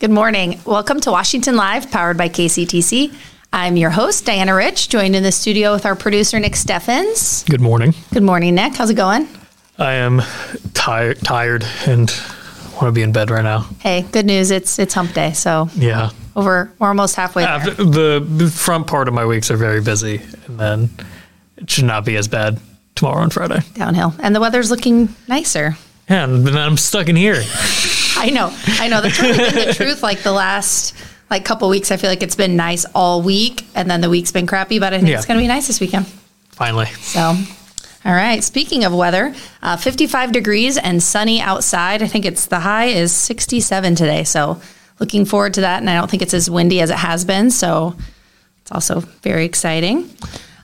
Good morning. Welcome to Washington Live, powered by KCTC. I'm your host, Diana Rich, joined in the studio with our producer, Nick Steffens. Good morning. Good morning, Nick. How's it going? I am tired, tired, and want to be in bed right now. Hey, good news. It's it's hump day, so Yeah. over we're almost halfway ah, there. The, the front part of my weeks are very busy, and then it should not be as bad tomorrow and Friday. downhill, and the weather's looking nicer. Yeah, and then I'm stuck in here. I know, I know. That's really been the truth. Like the last like couple weeks, I feel like it's been nice all week, and then the week's been crappy. But I think Yeah. it's going to be nice this weekend. Finally. So, all right. Speaking of weather, uh, 55 degrees and sunny outside. I think it's the high is 67 today. So, looking forward to that. And I don't think it's as windy as it has been. So, it's also very exciting.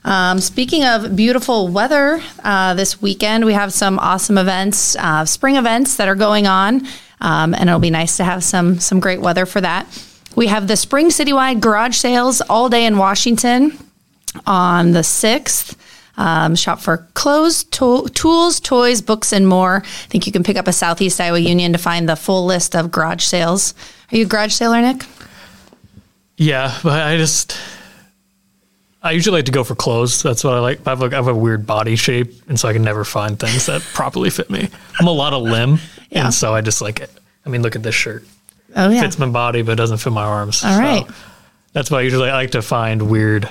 Um, speaking of beautiful weather, uh, this weekend we have some awesome events, uh, spring events that are going on, um, and it'll be nice to have some some great weather for that. We have the spring citywide garage sales all day in Washington on the 6th. Um, shop for clothes, to- tools, toys, books, and more. I think you can pick up a Southeast Iowa Union to find the full list of garage sales. Are you a garage sailor, Nick? Yeah, but I just. I usually like to go for clothes. That's what I like. I have, a, I have a weird body shape, and so I can never find things that properly fit me. I'm a lot of limb, Yeah. and so I just like it. I mean, look at this shirt. Oh, yeah. fits my body but doesn't fit my arms. All right. That's why I usually I like to find weird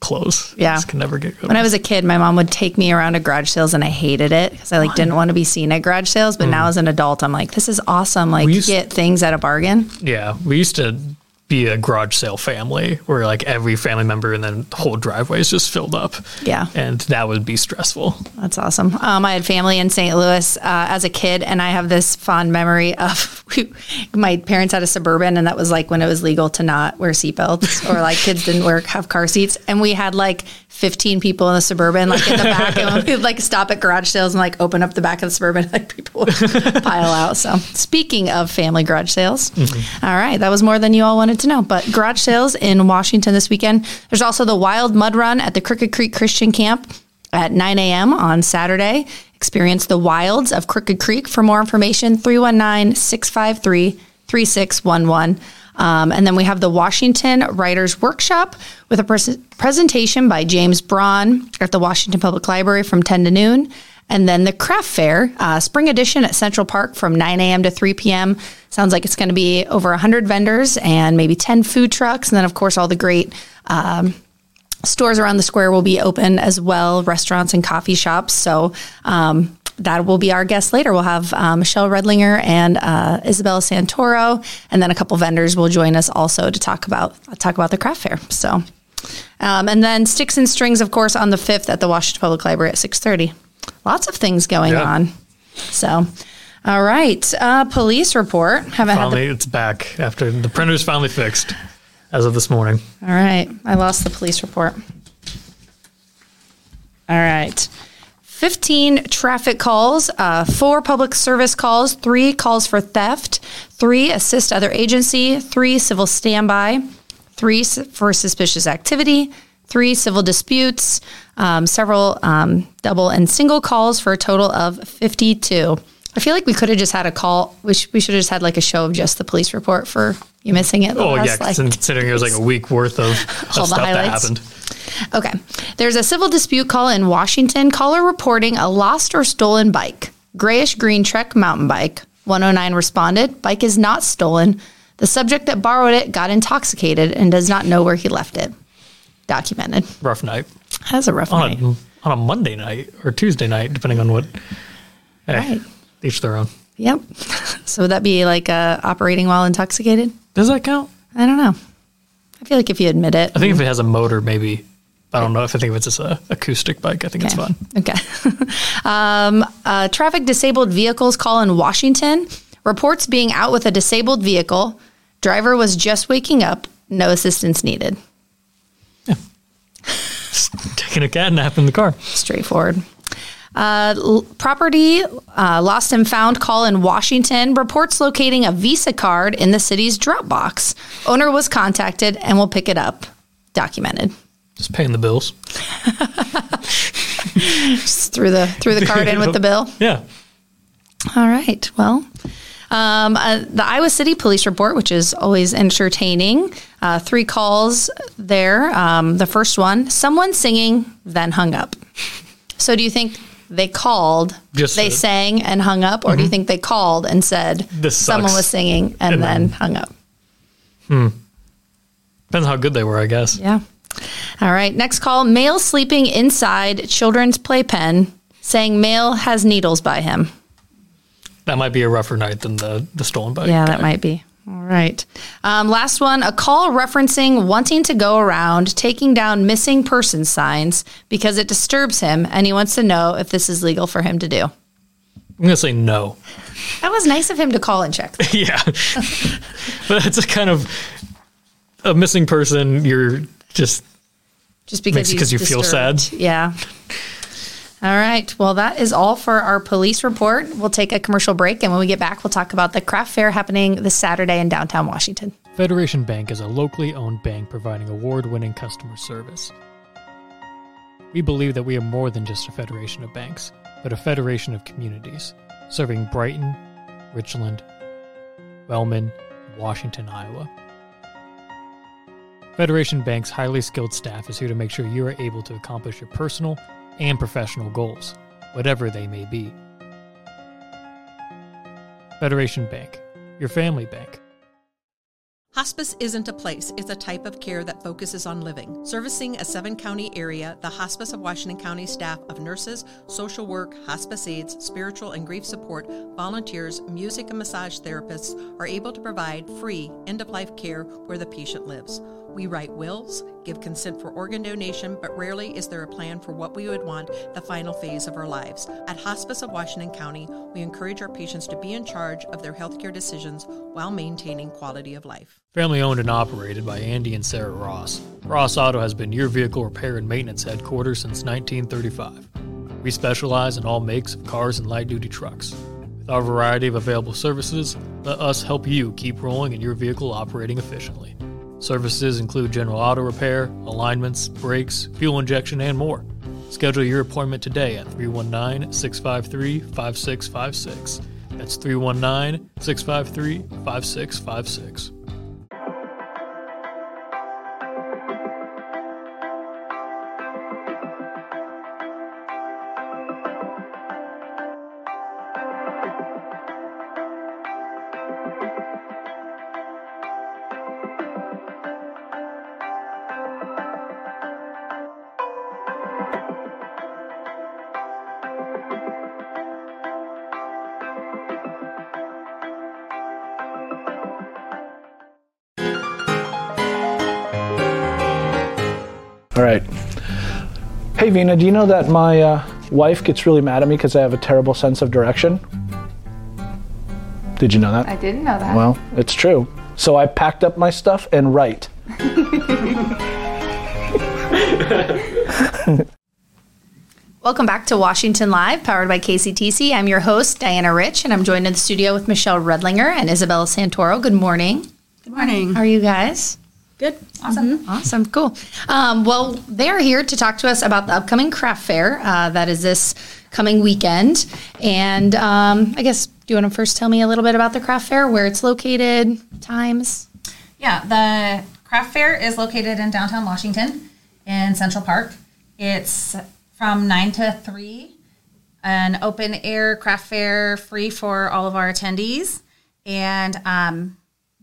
clothes. Yeah. Just can never get good. When I was a kid, my mom would take me around to garage sales, and I hated it because I like didn't want to be seen at garage sales. But now mm. as an adult, I'm like, this is awesome. Like, used- get things at a bargain. yeah, we used to be a garage sale family where like every family member and then the whole driveway is just filled up. Yeah. And that would be stressful. That's awesome. Um, I had family in St. Louis uh, as a kid, and I have this fond memory of my parents had a suburban, and that was like when it was legal to not wear seatbelts or like kids didn't wear have car seats, and we had like 15 people in the suburban, like in the back, and we'd like stop at garage sales and like open up the back of the suburban, like people would pile out. So speaking of family garage sales, all right, that was more than you all wanted to know. But garage sales in Washington this weekend. There's also the Wild Mud Run at the Crooked Creek Christian Camp at 9 a.m. on Saturday. Experience the wilds of Crooked Creek. For more information, 319 653 3611. Um, and then we have the Washington Writers Workshop with a pres- presentation by James Braun at the Washington Public Library from 10 to noon. And then the craft fair, uh, spring edition at Central Park from 9 a.m. to 3 p.m. Sounds like it's going to be over 100 vendors and maybe 10 food trucks. And then, of course, all the great um, stores around the square will be open as well, restaurants and coffee shops. So um, that will be our guest later. We'll have uh, Michelle Redlinger and uh, Isabella Santoro, and then a couple vendors will join us also to talk about talk about the craft fair. So, um, and then Sticks and Strings, of course, on the fifth at the Washington Public Library at six thirty. Lots of things going Yeah. on. So. All right, uh, police report. Haven't had the Finally it's back after the printer's finally fixed as of this morning. All right. I lost the police report. All right. 15 traffic calls, uh, four public service calls, three calls for theft, three assist other agency, three civil standby, three for suspicious activity, three civil disputes, um, several um, double and single calls for a total of 52. I feel like we could have just had a call. We, sh- we should have just had like a show of just the police report for you missing it. Oh yeah, like- considering it was like a week worth of, All of the stuff that happened. Okay. There's a civil dispute call in Washington. Caller reporting a lost or stolen bike. Grayish green Trek mountain bike. 109 responded. Bike is not stolen. The subject that borrowed it got intoxicated and does not know where he left it. Documented. Rough night. That's a rough On night. a, on a Monday night or Tuesday night, depending on what. Eh, Right. Each their own. Yep. So would that be like uh, operating while intoxicated? Does that count? I don't know. I feel like if you admit it. I think if it has a motor, maybe. I don't know if I think if it's just a acoustic bike, I think it's fun. Okay. um, uh, traffic disabled vehicles call in Washington. Reports being out with a disabled vehicle. Driver was just waking up. No assistance needed. Taking a cat nap in the car. Straightforward. Uh, l- property uh, lost and found call in Washington reports locating a Visa card in the city's Dropbox. Owner was contacted and will pick it up. Documented. Just paying the bills. Just threw the threw the card in with the bill. Yeah. All right. Well, Um, uh, the Iowa City Police Report, which is always entertaining. Uh, three calls there. Um, the first one, someone singing, then hung up. So do you think they called, Just they said- sang and hung up, or do you think they called and said someone was singing and, And then then- hung up? Hmm. Depends how good they were, I guess. Yeah. All right. Next call male sleeping inside children's playpen, saying male has needles by him. That might be a rougher night than the the stolen bike. Yeah, that might be. All right. Um, last one a call referencing wanting to go around taking down missing person signs because it disturbs him and he wants to know if this is legal for him to do. I'm gonna say no. That was nice of him to call and check. yeah, but it's a kind of a missing person. You're just Just because Makes- he's 'cause you feel sad? Yeah. All right. Well, that is all for our police report. We'll take a commercial break, and when we get back, we'll talk about the craft fair happening this Saturday in downtown Washington. Federation Bank is a locally owned bank providing award winning customer service. We believe that we are more than just a federation of banks, but a federation of communities, serving Brighton, Richland, Wellman, Washington, Iowa. Federation Bank's highly skilled staff is here to make sure you are able to accomplish your personal and professional goals, whatever they may be. Federation Bank, your family bank. Hospice isn't a place, it's a type of care that focuses on living. Servicing a seven county area, the Hospice of Washington County staff of nurses, social work, hospice aides, spiritual and grief support, volunteers, music and massage therapists are able to provide free end of life care where the patient lives. We write wills, give consent for organ donation, but rarely is there a plan for what we would want the final phase of our lives. At Hospice of Washington County, we encourage our patients to be in charge of their healthcare decisions while maintaining quality of life. Family owned and operated by Andy and Sarah Ross. Ross Auto has been your vehicle repair and maintenance headquarters since 1935. We specialize in all makes of cars and light duty trucks. With our variety of available services, let us help you keep rolling and your vehicle operating efficiently. Services include general auto repair, alignments, brakes, fuel injection, and more. Schedule your appointment today at 319 653 5656. That's 319 653 5656. All right. Hey, Vina, do you know that my uh, wife gets really mad at me because I have a terrible sense of direction? Did you know that? I didn't know that. Well, it's true. So I packed up my stuff and right. Welcome back to Washington Live, powered by KCTC. I'm your host, Diana Rich, and I'm joined in the studio with Michelle Redlinger and Isabella Santoro. Good morning. Good morning. How are you guys? Good. Awesome. Awesome, cool. Um, well, they are here to talk to us about the upcoming craft fair uh, that is this coming weekend. And um, I guess, do you want to first tell me a little bit about the craft fair, where it's located, times? Yeah, the craft fair is located in downtown Washington in Central Park. It's from 9 to 3, an open air craft fair free for all of our attendees. And um,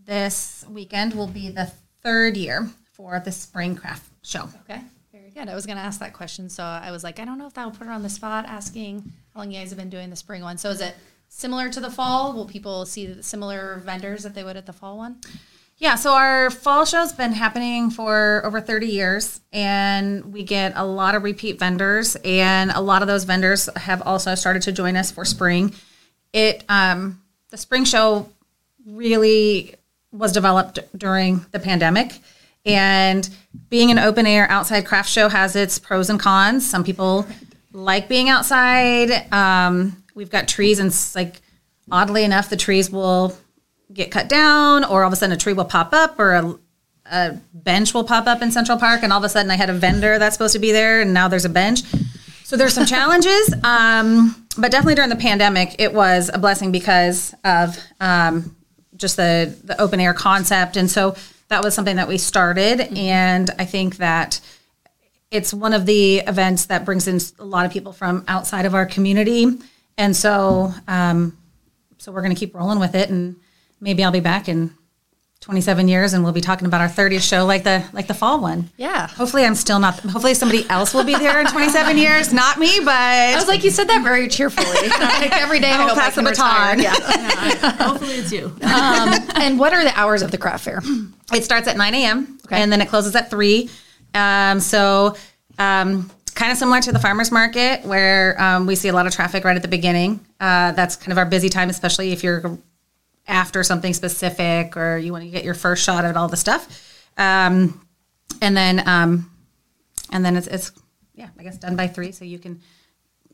this weekend will be the third year for the spring craft show. Okay, very good. I was going to ask that question, so I was like, I don't know if that will put her on the spot asking how long you guys have been doing the spring one. So is it similar to the fall? Will people see the similar vendors that they would at the fall one? Yeah, so our fall show's been happening for over 30 years, and we get a lot of repeat vendors, and a lot of those vendors have also started to join us for spring. It um, the spring show really was developed during the pandemic, and being an open air outside craft show has its pros and cons. Some people like being outside. Um, we've got trees, and like oddly enough, the trees will get cut down, or all of a sudden a tree will pop up, or a, a bench will pop up in Central Park, and all of a sudden I had a vendor that's supposed to be there, and now there's a bench. So there's some challenges, um, but definitely during the pandemic, it was a blessing because of um, just the the open air concept, and so that was something that we started, and I think that it's one of the events that brings in a lot of people from outside of our community, and so um, so we're going to keep rolling with it, and maybe I'll be back in 27 years and we'll be talking about our 30th show like the like the fall one. Yeah. Hopefully I'm still not hopefully somebody else will be there in 27 years, not me, but I was like, you said that very cheerfully. like every day I I'll hope pass the can retire. baton. Yeah. Hopefully it's you. um, and what are the hours of the craft fair? it starts at 9 a.m. Okay. and then it closes at 3. Um, so um, kind of similar to the farmers market where um, we see a lot of traffic right at the beginning. Uh, that's kind of our busy time, especially if you're after something specific or you want to get your first shot at all the stuff. Um, and then, um, and then it's, it's, yeah, I guess done by three. So you can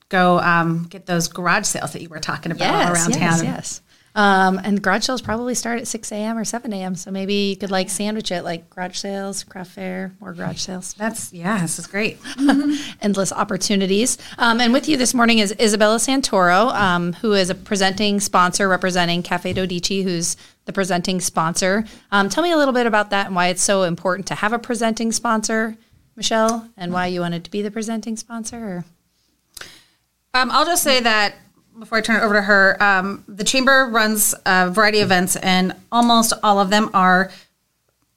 go um, get those garage sales that you were talking about all around yes, town. Yes. Um, and garage sales probably start at 6 a.m. or 7 a.m. So maybe you could like sandwich it like garage sales, craft fair, more garage sales. That's, yeah, this is great. Endless opportunities. Um, and with you this morning is Isabella Santoro, um, who is a presenting sponsor representing Cafe Dodici, who's the presenting sponsor. Um, tell me a little bit about that and why it's so important to have a presenting sponsor, Michelle, and why you wanted to be the presenting sponsor. Or? Um, I'll just say that before I turn it over to her, um, the chamber runs a variety of events, and almost all of them are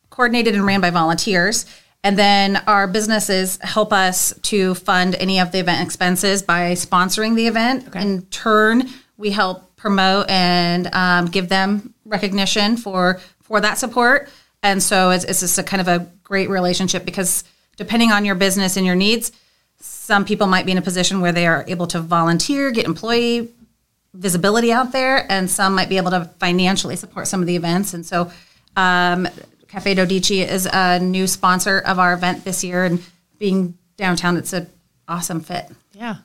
coordinated and ran by volunteers. And then our businesses help us to fund any of the event expenses by sponsoring the event. In turn, we help promote and um, give them recognition for for that support. And so it's, it's just a kind of a great relationship because depending on your business and your needs, some people might be in a position where they are able to volunteer, get employee visibility out there, and some might be able to financially support some of the events. And so, um, Cafe Dodici is a new sponsor of our event this year, and being downtown, it's an awesome fit. Yeah.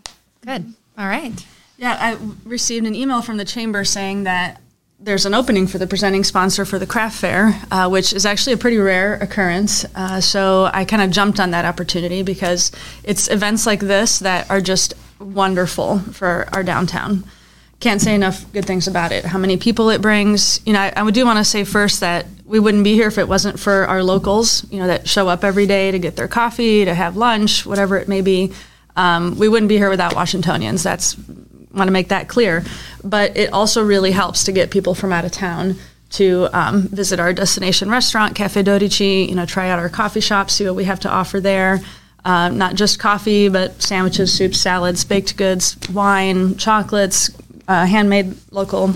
Good. All right. Yeah, I received an email from the chamber saying that there's an opening for the presenting sponsor for the craft fair, uh, which is actually a pretty rare occurrence. Uh, so I kind of jumped on that opportunity because it's events like this that are just wonderful for our downtown. Can't say enough good things about it. How many people it brings. You know, I, I do want to say first that we wouldn't be here if it wasn't for our locals. You know, that show up every day to get their coffee, to have lunch, whatever it may be. Um, we wouldn't be here without Washingtonians. That's want to make that clear. But it also really helps to get people from out of town to um, visit our destination restaurant, Cafe Dodici. You know, try out our coffee shop, see what we have to offer there. Uh, not just coffee, but sandwiches, soups, salads, baked goods, wine, chocolates, uh, handmade local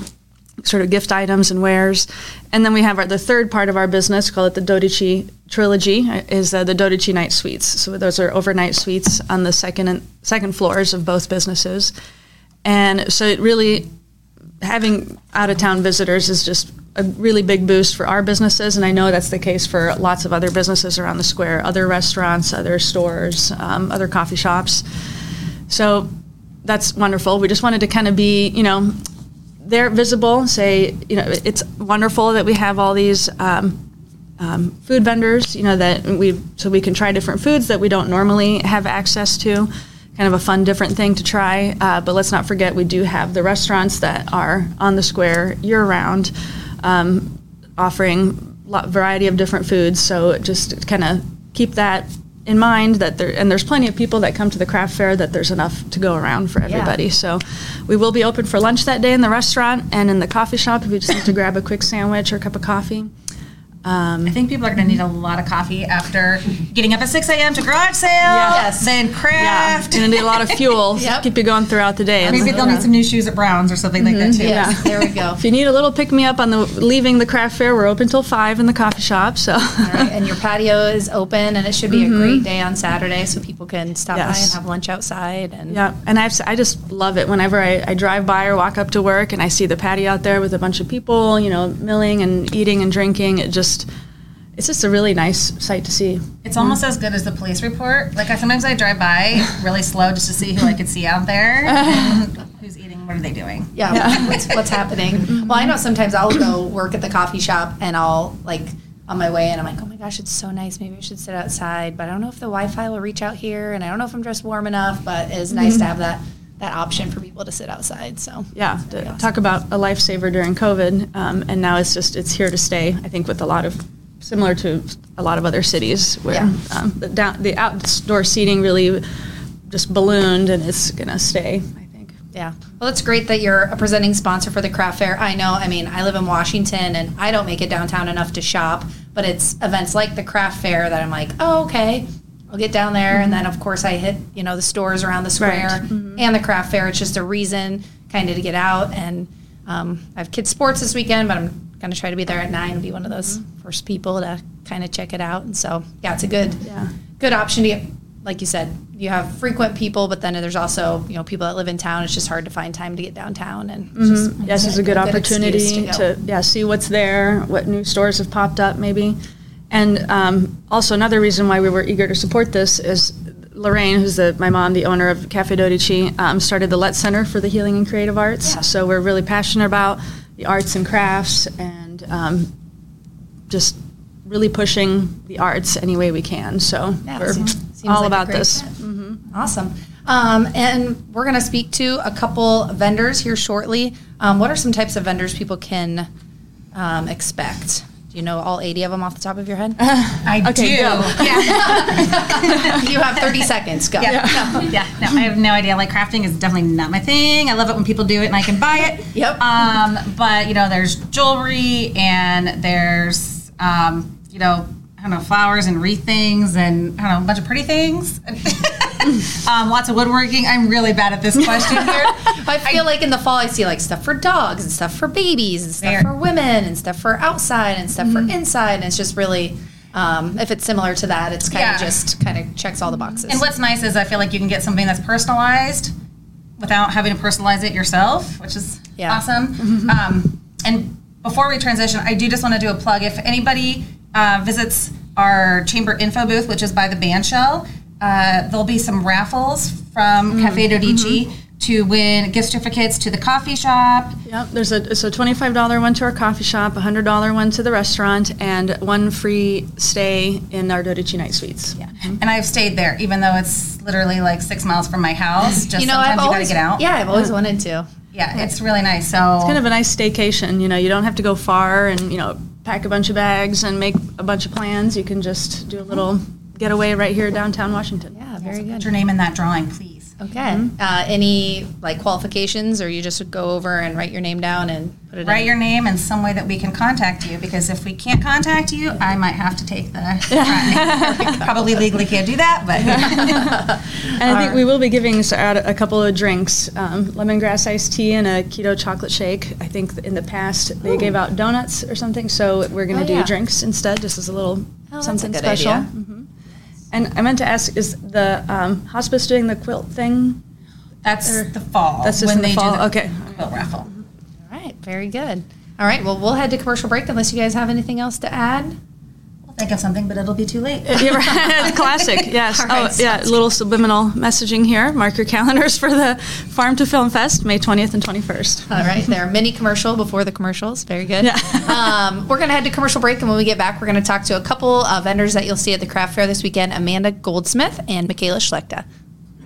sort of gift items and wares. And then we have our, the third part of our business, call it the Dodici Trilogy, is uh, the Dodici Night Suites. So those are overnight suites on the second and second floors of both businesses. And so it really, having out of town visitors is just a really big boost for our businesses. And I know that's the case for lots of other businesses around the square, other restaurants, other stores, um, other coffee shops. So that's wonderful. We just wanted to kind of be, you know, they're visible. Say, you know, it's wonderful that we have all these um, um, food vendors. You know that we so we can try different foods that we don't normally have access to. Kind of a fun, different thing to try. Uh, but let's not forget we do have the restaurants that are on the square year round, um, offering a variety of different foods. So just kind of keep that in mind that there and there's plenty of people that come to the craft fair that there's enough to go around for everybody. So we will be open for lunch that day in the restaurant and in the coffee shop if you just need to grab a quick sandwich or a cup of coffee. Um, I think people are going to need a lot of coffee after getting up at 6 a.m. to garage sale, Yes. then Yeah, craft. and need a lot of fuel to Yep. keep you going throughout the day. Maybe they'll need some new shoes at Browns or something like that mm-hmm. too. Yeah. There we go. If you need a little pick me up on the leaving the craft fair, we're open till five in the coffee shop. So right, and your patio is open, and it should be a mm-hmm. great day on Saturday, so people can stop by and have lunch outside. And yeah, and I've, I just love it whenever I, I drive by or walk up to work and I see the patio out there with a bunch of people, you know, milling and eating and drinking. It just it's just a really nice sight to see. It's almost as good as the police report. Like I sometimes I drive by really slow just to see who I could see out there who's eating. What are they doing? yeah, what's, what's happening? Mm-hmm. Well, I know sometimes I'll go work at the coffee shop, and I'll like on my way in, I'm like, oh my gosh, it's so nice. Maybe I should sit outside, but I don't know if the Wi-Fi will reach out here, and I don't know if I'm dressed warm enough. But it's nice to mm-hmm. have that that option for people to sit outside. So Yeah, to talk about a lifesaver during COVID, um, and now it's just it's here to stay. I think with a lot of similar to a lot of other cities where Yeah. um, the down, the outdoor seating really just ballooned, and it's gonna stay. I think. Yeah. Well, it's great that you're a presenting sponsor for the craft fair. I know, I mean, I live in Washington and I don't make it downtown enough to shop, but it's events like the craft fair that I'm like, oh, okay, I'll get down there. And then, of course, I hit, you know, the stores around the square Right. Mm-hmm. and the craft fair. It's just a reason kind of to get out. And um, I have kids' sports this weekend, but I'm going to try to be there at nine and be one of those first people to kind of check it out. And so, yeah, it's a good, Yeah. good option to get like you said you have frequent people but then there's also you know people that live in town it's just hard to find time to get downtown and just- Mm-hmm. Yes, it's a good opportunity excuse to, go. yeah see what's there, what new stores have popped up maybe, and um, also another reason why we were eager to support this is Lorraine, who's the, my mom, the owner of Cafe Dodici, um, started the Let Center for the Healing and Creative Arts. Yeah. So we're really passionate about the arts and crafts and um, just really pushing the arts any way we can. So we're seems- seems all like about this. fit. awesome um, and we're going to speak to a couple vendors here shortly um, what are some types of vendors people can um, expect do you know all 80 of them off the top of your head I Okay, do. go. Yeah. you have 30 seconds go Yeah. No, yeah. No, I have no idea. Like crafting is definitely not my thing. I love it when people do it and I can buy it. Yep. Um, but you know, there's jewelry and there's um, you know, I don't know, flowers and wreath things and I don't know, a bunch of pretty things. um, lots of woodworking. I'm really bad at this question here. I feel like in the fall I see like stuff for dogs and stuff for babies and stuff There. for women and stuff for outside and stuff for inside and it's just really um, if it's similar to that it's kind Yeah. of just kind of checks all the boxes. And what's nice is I feel like you can get something that's personalized without having to personalize it yourself, which is Yeah. awesome. Um, and before we transition, I do just want to do a plug. If anybody uh, visits our chamber info booth, which is by the band shell, uh, there'll be some raffles from mm, Cafe Dodici mm-hmm. to win gift certificates to the coffee shop. Yep, there's a it's a twenty-five dollar one to our coffee shop, a hundred dollar one to the restaurant, and one free stay in our Dodici Night Suites. Yeah. Mm-hmm. And I've stayed there, even though it's literally like six miles from my house. Just you know, sometimes I've you always gotta get out. Yeah, I've always wanted to. Yeah, it's really nice. So it's Kind of a nice staycation. You know, you don't have to go far and you know pack a bunch of bags and make a bunch of plans. You can just do a little getaway right here downtown Washington. Yeah, very good. put your name in that drawing, please. Okay. Uh, any like qualifications, or you just go over and write your name down and put it Write in? your name and some way that we can contact you because if we can't contact you, I might have to take the. Probably legally can't do that, but And I think we will be giving s- out a couple of drinks, um, lemongrass iced tea and a keto chocolate shake. I think in the past they gave out donuts or something, so we're going to Oh, do yeah. drinks instead, just as a little Oh, that's a something good special. idea. And I meant to ask, is the um, hospice doing the quilt thing? that's the fall. That's just when in the they fall? do the Okay. quilt raffle. All right, very good. All right, well, we'll head to commercial break unless you guys have anything else to add. Think of something, but it'll be too late. Yeah, right. It's classic. Yes. Right, oh, yeah. Little subliminal messaging here. Mark your calendars for the Farm to Film Fest, May 20th and 21st. All right, there. Are mini commercial before the commercials. Very good. Yeah. um, we're going to head to commercial break, and when we get back, we're going to talk to a couple of vendors that you'll see at the craft fair this weekend Amanda Goldsmith and Michaela Schlechter.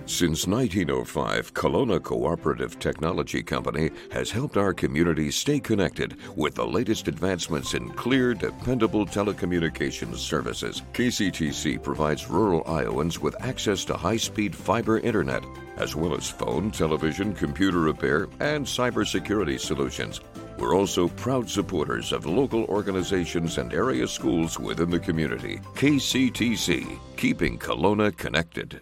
Since 1905, Kalona Cooperative Technology Company has helped our community stay connected with the latest advancements in clear, dependable telecommunications services. KCTC provides rural Iowans with access to high speed fiber internet, as well as phone, television, computer repair, and cybersecurity solutions. We're also proud supporters of local organizations and area schools within the community. KCTC, keeping Kalona connected.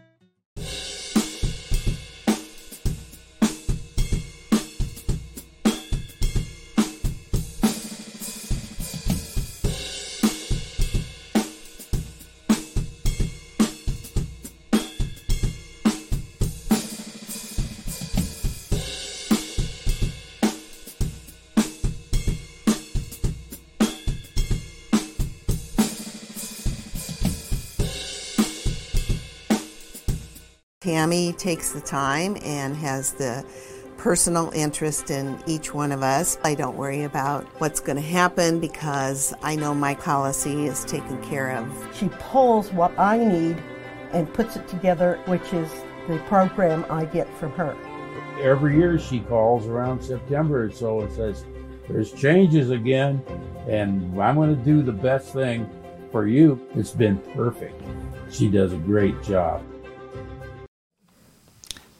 Tammy takes the time and has the personal interest in each one of us. I don't worry about what's going to happen because I know my policy is taken care of. She pulls what I need and puts it together, which is the program I get from her. Every year she calls around September or so and says, There's changes again, and I'm going to do the best thing for you. It's been perfect. She does a great job.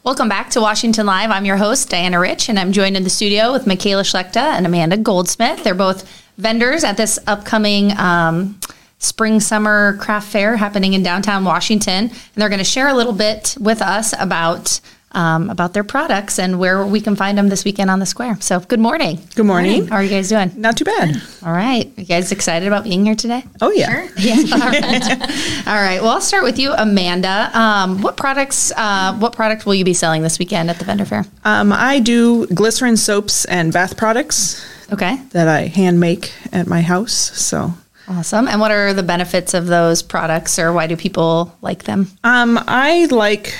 Welcome back to Washington Live. I'm your host, Diana Rich, and I'm joined in the studio with Michaela Schlechter and Amanda Goldsmith. They're both vendors at this upcoming um, spring summer craft fair happening in downtown Washington. And they're going to share a little bit with us about um, about their products and where we can find them this weekend on the square. So, good morning. Good morning. How are you guys doing? Not too bad. All right. You guys excited about being here today? Oh, yeah. Yeah. All right. All right. Well, I'll start with you, Amanda. Um, what products? Uh, what product will you be selling this weekend at the vendor fair? Um, I do glycerin soaps and bath products Okay. that I hand make at my house. So Awesome. And what are the benefits of those products, or why do people like them? um, I like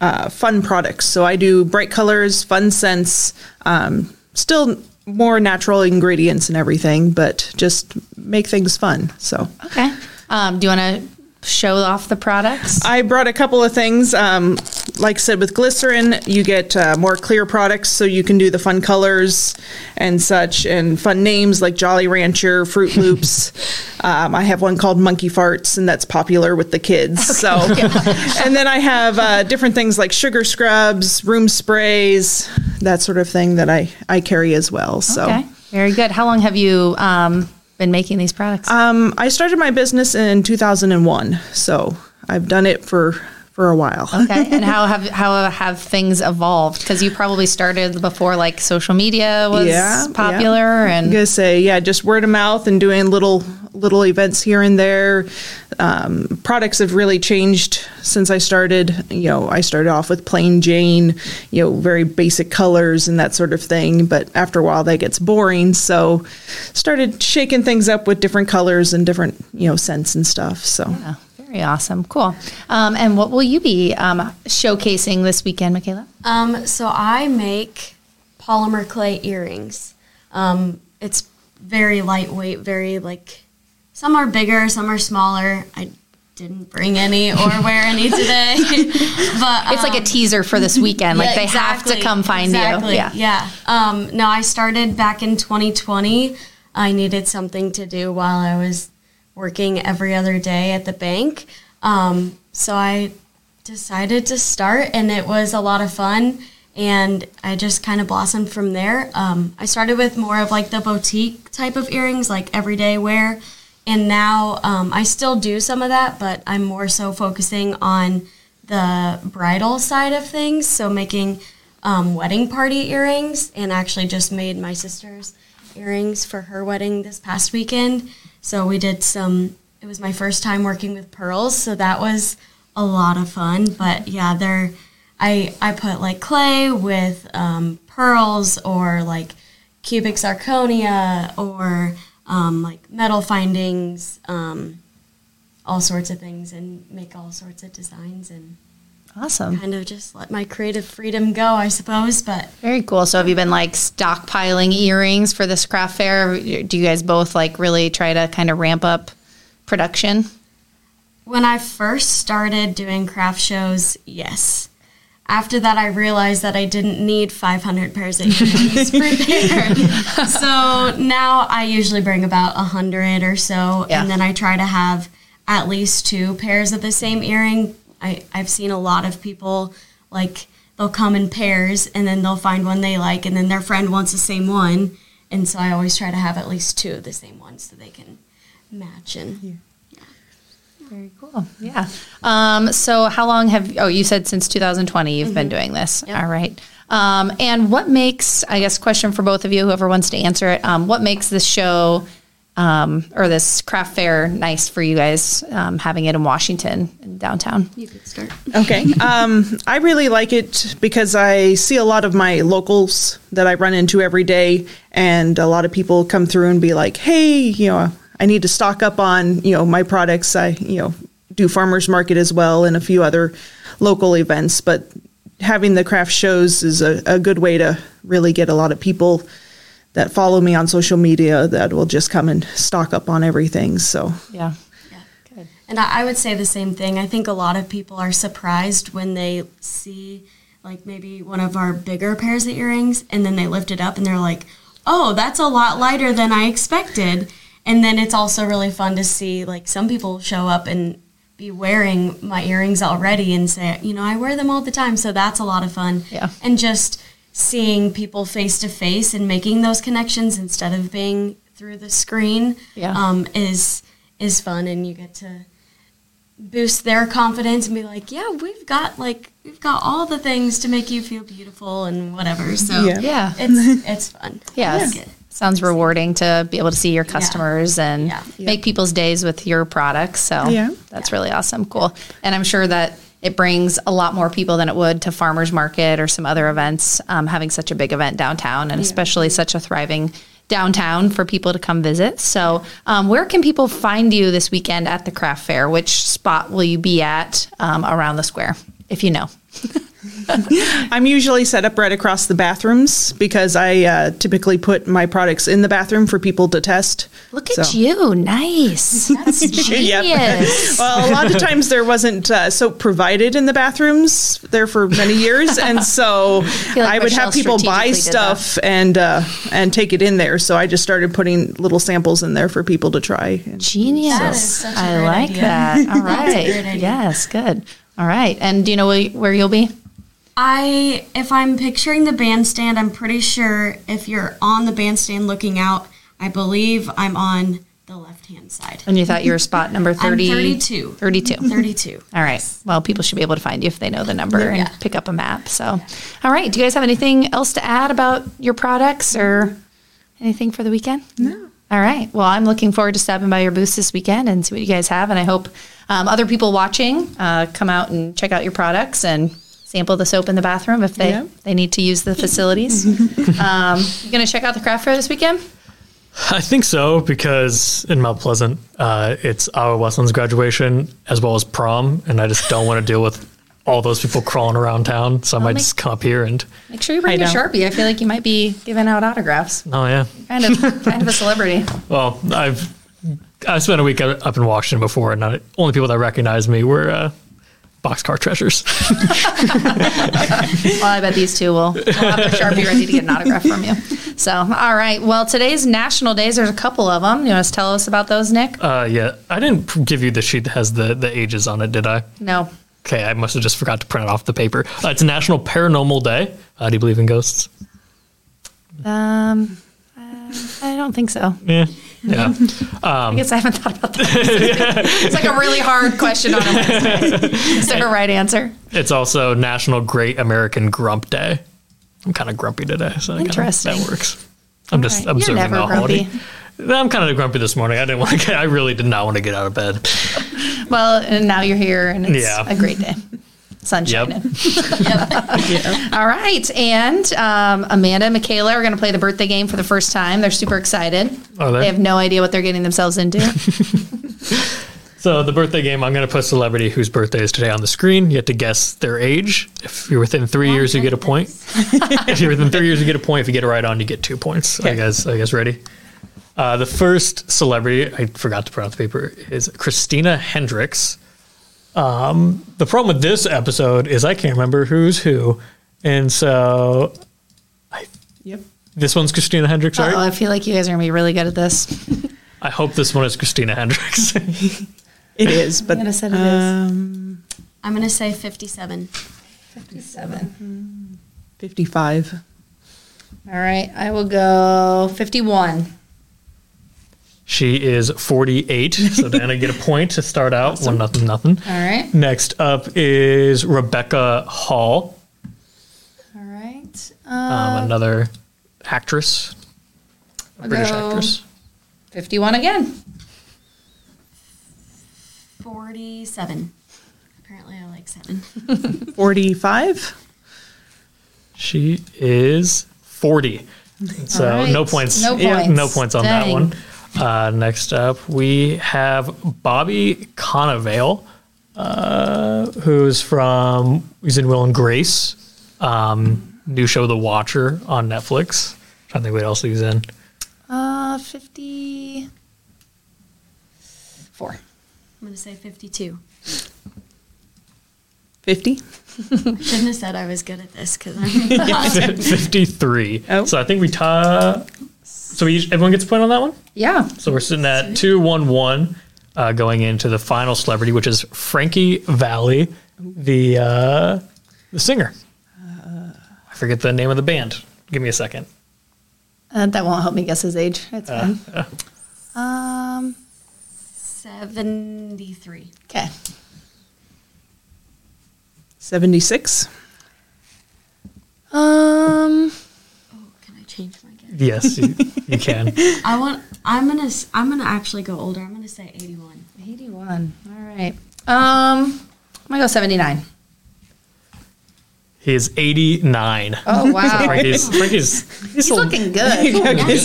uh, fun products. So I do bright colors, fun scents, um, still more natural ingredients and everything, but just make things fun. So Okay. Um, do you want to show off the products? I brought a couple of things. Um, like I said, with glycerin, you get uh, more clear products, so you can do the fun colors and such, and fun names like Jolly Rancher, Fruit Loops. um, I have one called Monkey Farts, and that's popular with the kids. So, and then I have uh, different things like sugar scrubs, room sprays, that sort of thing that I I carry as well. So. Okay. Very good. How long have you um, been making these products? Um, I started my business in 2001, so I've done it for for a while. okay. And how have how have things evolved? Because you probably started before like social media was Yeah, popular, I'm and gonna say, yeah, just word of mouth and doing little little events here and there. Um, products have really changed since I started. You know, I started off with plain Jane, you know, very basic colors and that sort of thing. But after a while, that gets boring. So, started shaking things up with different colors and different you know scents and stuff. So. Oh, very awesome. Cool. Um, and what will you be um, showcasing this weekend, Michaela? Um, so I make polymer clay earrings. Um, it's very lightweight, very like some are bigger, some are smaller. I didn't bring any or wear any today, but It's like a um, teaser for this weekend. like yeah, they have to come find exactly, you. Yeah. Yeah. Um, no, I started back in 2020. I needed something to do while I was working every other day at the bank. Um, so I decided to start, and it was a lot of fun. And I just kind of blossomed from there. Um, I started with more of like the boutique type of earrings, like everyday wear. And now um, I still do some of that, but I'm more so focusing on the bridal side of things. So making um, wedding party earrings, and actually just made my sister's earrings for her wedding this past weekend. So we did some. It was my first time working with pearls, so that was a lot of fun. But yeah, they're. I I put like clay with um, pearls or like cubic zirconia or um, like metal findings, um, all sorts of things, and make all sorts of designs and Awesome. kind of just let my creative freedom go, I suppose. But Very cool. So have you been like stockpiling earrings for this craft fair? Do you guys both like really try to kind of ramp up production? when I first started doing craft shows, yes. After that, I realized that I didn't need 500 pairs of earrings prepared. so now I usually bring about 100 or so, Yeah. and then I try to have at least two pairs of the same earring. I, I've seen a lot of people like they'll come in pairs and then they'll find one they like, and then their friend wants the same one. And so I always try to have at least two of the same ones so they can match and. Very cool. Yeah. Um, so how long have oh you said since 2020 you've been doing this. All right. Um, and what makes I guess question for both of you whoever wants to answer it um, what makes this show um, or this craft fair nice for you guys um, having it in Washington in downtown? You could start. Okay. Um, I really like it because I see a lot of my locals that I run into every day, and a lot of people come through and be like, "Hey, you know, I need to stock up on you know my products. I you know do farmers market as well and a few other local events, but having the craft shows is a, a good way to really get a lot of people that follow me on social media that will just come and stock up on everything. So Yeah. And I, I would say the same thing. I think a lot of people are surprised when they see, like, maybe one of our bigger pairs of earrings and then they lift it up and they're like, oh, that's a lot lighter than I expected. And then it's also really fun to see, like, some people show up and be wearing my earrings already and say, you know, I wear them all the time. So that's a lot of fun. Yeah. And just seeing people face to face and making those connections instead of being through the screen Yeah. um, is is fun and you get to boost their confidence and be like, yeah, we've got like we've got all the things to make you feel beautiful and whatever. So Yeah. Yeah. it's it's fun. Yeah. I like it. Sounds rewarding to be able to see your customers and make people's days with your products. So Yeah. that's really awesome. Cool. And I'm sure that it brings a lot more people than it would to farmers market or some other events, um, having such a big event downtown and especially such a thriving downtown for people to come visit. So, um, where can people find you this weekend at the craft fair? Which spot will you be at um, around the square, if you know? I'm usually set up right across the bathrooms because I uh, typically put my products in the bathroom for people to test. Look at you. Nice. That's genius. well, a lot of times there wasn't uh, soap provided in the bathrooms there for many years, and so like I would Michelle have people buy strategically did that. stuff and uh, and take it in there. So I just started putting little samples in there for people to try. And Genius. That is such a I great like idea. that. All That's a right. great idea. Yes, good. All right. And do you know where, where you'll be? I if I'm picturing the bandstand, I'm pretty sure if you're on the bandstand looking out, I believe I'm on the left hand side. And you thought you were spot number I'm 30? 32. 32. 32. All right. Well, people should be able to find you if they know the number Yeah. and pick up a map. So, all right. Do you guys have anything else to add about your products or anything for the weekend? No. All right. Well, I'm looking forward to stopping by your booth this weekend and see what you guys have. And I hope um, other people watching uh, come out and check out your products and sample the soap in the bathroom if they, Yeah. they need to use the facilities. um, you going to check out the craft fair this weekend? I think so because in Mount Pleasant, uh, it's our Wesleyan's graduation as well as prom, and I just don't want to deal with all those people crawling around town. So I might make- just come up here and Make sure you bring your know. Sharpie. I feel like you might be giving out autographs. oh yeah. Kind of, kind of a celebrity. Well, I've I spent a week up up in Washington before, and the only people that recognized me were uh, boxcar treasures. Well, I bet these two will, will have a Sharpie ready to get an autograph from you. So, all right. Well, today's national days, there's a couple of them. You want to tell us about those, Nick? uh, yeah, I didn't give you the sheet that has the the ages on it, did I? No. Okay, I must have just forgot to print it off the paper. Uh, it's National Paranormal Day. Uh, do you believe in ghosts? Um, I don't think so. Yeah. Yeah. I um, guess I haven't thought about that. it's like a really hard question on a Wednesday. Is there a right answer? It's also National Great American Grump Day. I'm kind of grumpy today, so kinda- Interesting. that works. I'm just right. You're observing never the grumpy. holiday. I'm kind of grumpy this morning. I didn't want to get. I really did not want to get out of bed. Well, and now you're here, and it's Yeah. a great day. Sun Yep. shining. All right. And um, Amanda and Michaela are going to play the birthday game for the first time. They're super excited. Are they? They have no idea what they're getting themselves into. So the birthday game, I'm going to put a celebrity whose birthday is today on the screen. You have to guess their age. If you're within three years, you get a point. if you're within three years, you get a point. If you get it right on, you get two points. I guess. I guess ready. Uh, the first celebrity, I forgot to put on the paper, is Christina Hendricks. Um, the problem with this episode is I can't remember who's who, and so I. Yep. this one's Christina Hendricks, Oh. I feel like you guys are going to be really good at this. I hope this one is Christina Hendricks. It is, but I'm going to say it is. um, I'm going to say 57. 57. 55. All right. I will go 51. She is 48, so Diana get a point to start out. One nothing, nothing. All right. Next up is Rebecca Hall, All right. um, another actress, a I'll British go- actress. 51 again. 47. Apparently, I like seven. 45. She is 40. So All right. no points. No Yeah, points. no points on that one. Uh, next up, we have Bobby Cannavale. uh, who's from he's in Will and Grace, um, new show The Watcher on Netflix. trying to think what else he's in. Uh, 54. I'm going to say 52. 50? Shouldn't have said I was good at this because I'm Fifty three. So I think we tie. So we, everyone gets a point on that one. Yeah. So we're sitting at two one one, uh, going into the final celebrity, which is Frankie Valli, the uh, the singer. I forget the name of the band. Give me a second. Uh, that won't help me guess his age. It's Uh, fine. Um, 73. okay. 76. Um, Can I change my guess? Yes, you, you can. I want. I'm gonna. s- I'm gonna actually go older. I'm gonna say 81. 81. All right. Um, I'm gonna go 79. He is eighty nine. Oh, wow. So Frankie's, Frankie's he's, He's a- looking good. I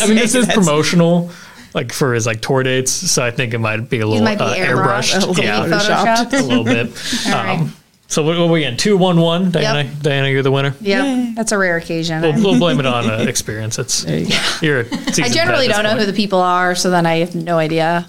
mean, this is promotional, like for his like tour dates. So I think it might be a little might be uh, airbrushed, airbrushed, a little yeah, photoshopped. a little bit. All right. So what, what we getting? Two one one. Diana, Diana, you're the winner. Yeah, That's a rare occasion. We'll, we'll blame it on uh, experience. It's you're. a I generally don't know who the people are, so then I have no idea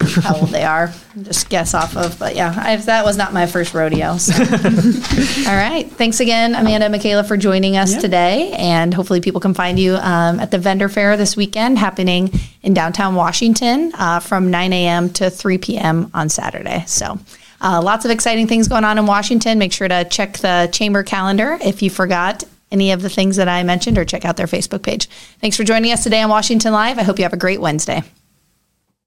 how old they are. Just guess off of. But yeah, I, that was not my first rodeo. So. All right. Thanks again, Amanda and Michaela, for joining us today. And hopefully, people can find you um, at the vendor fair this weekend, happening in downtown Washington uh, from 9 a.m. to 3 p.m. on Saturday. So. Uh, lots of exciting things going on in Washington. Make sure to check the chamber calendar if you forgot any of the things that I mentioned or check out their Facebook page. Thanks for joining us today on Washington Live. I hope you have a great Wednesday.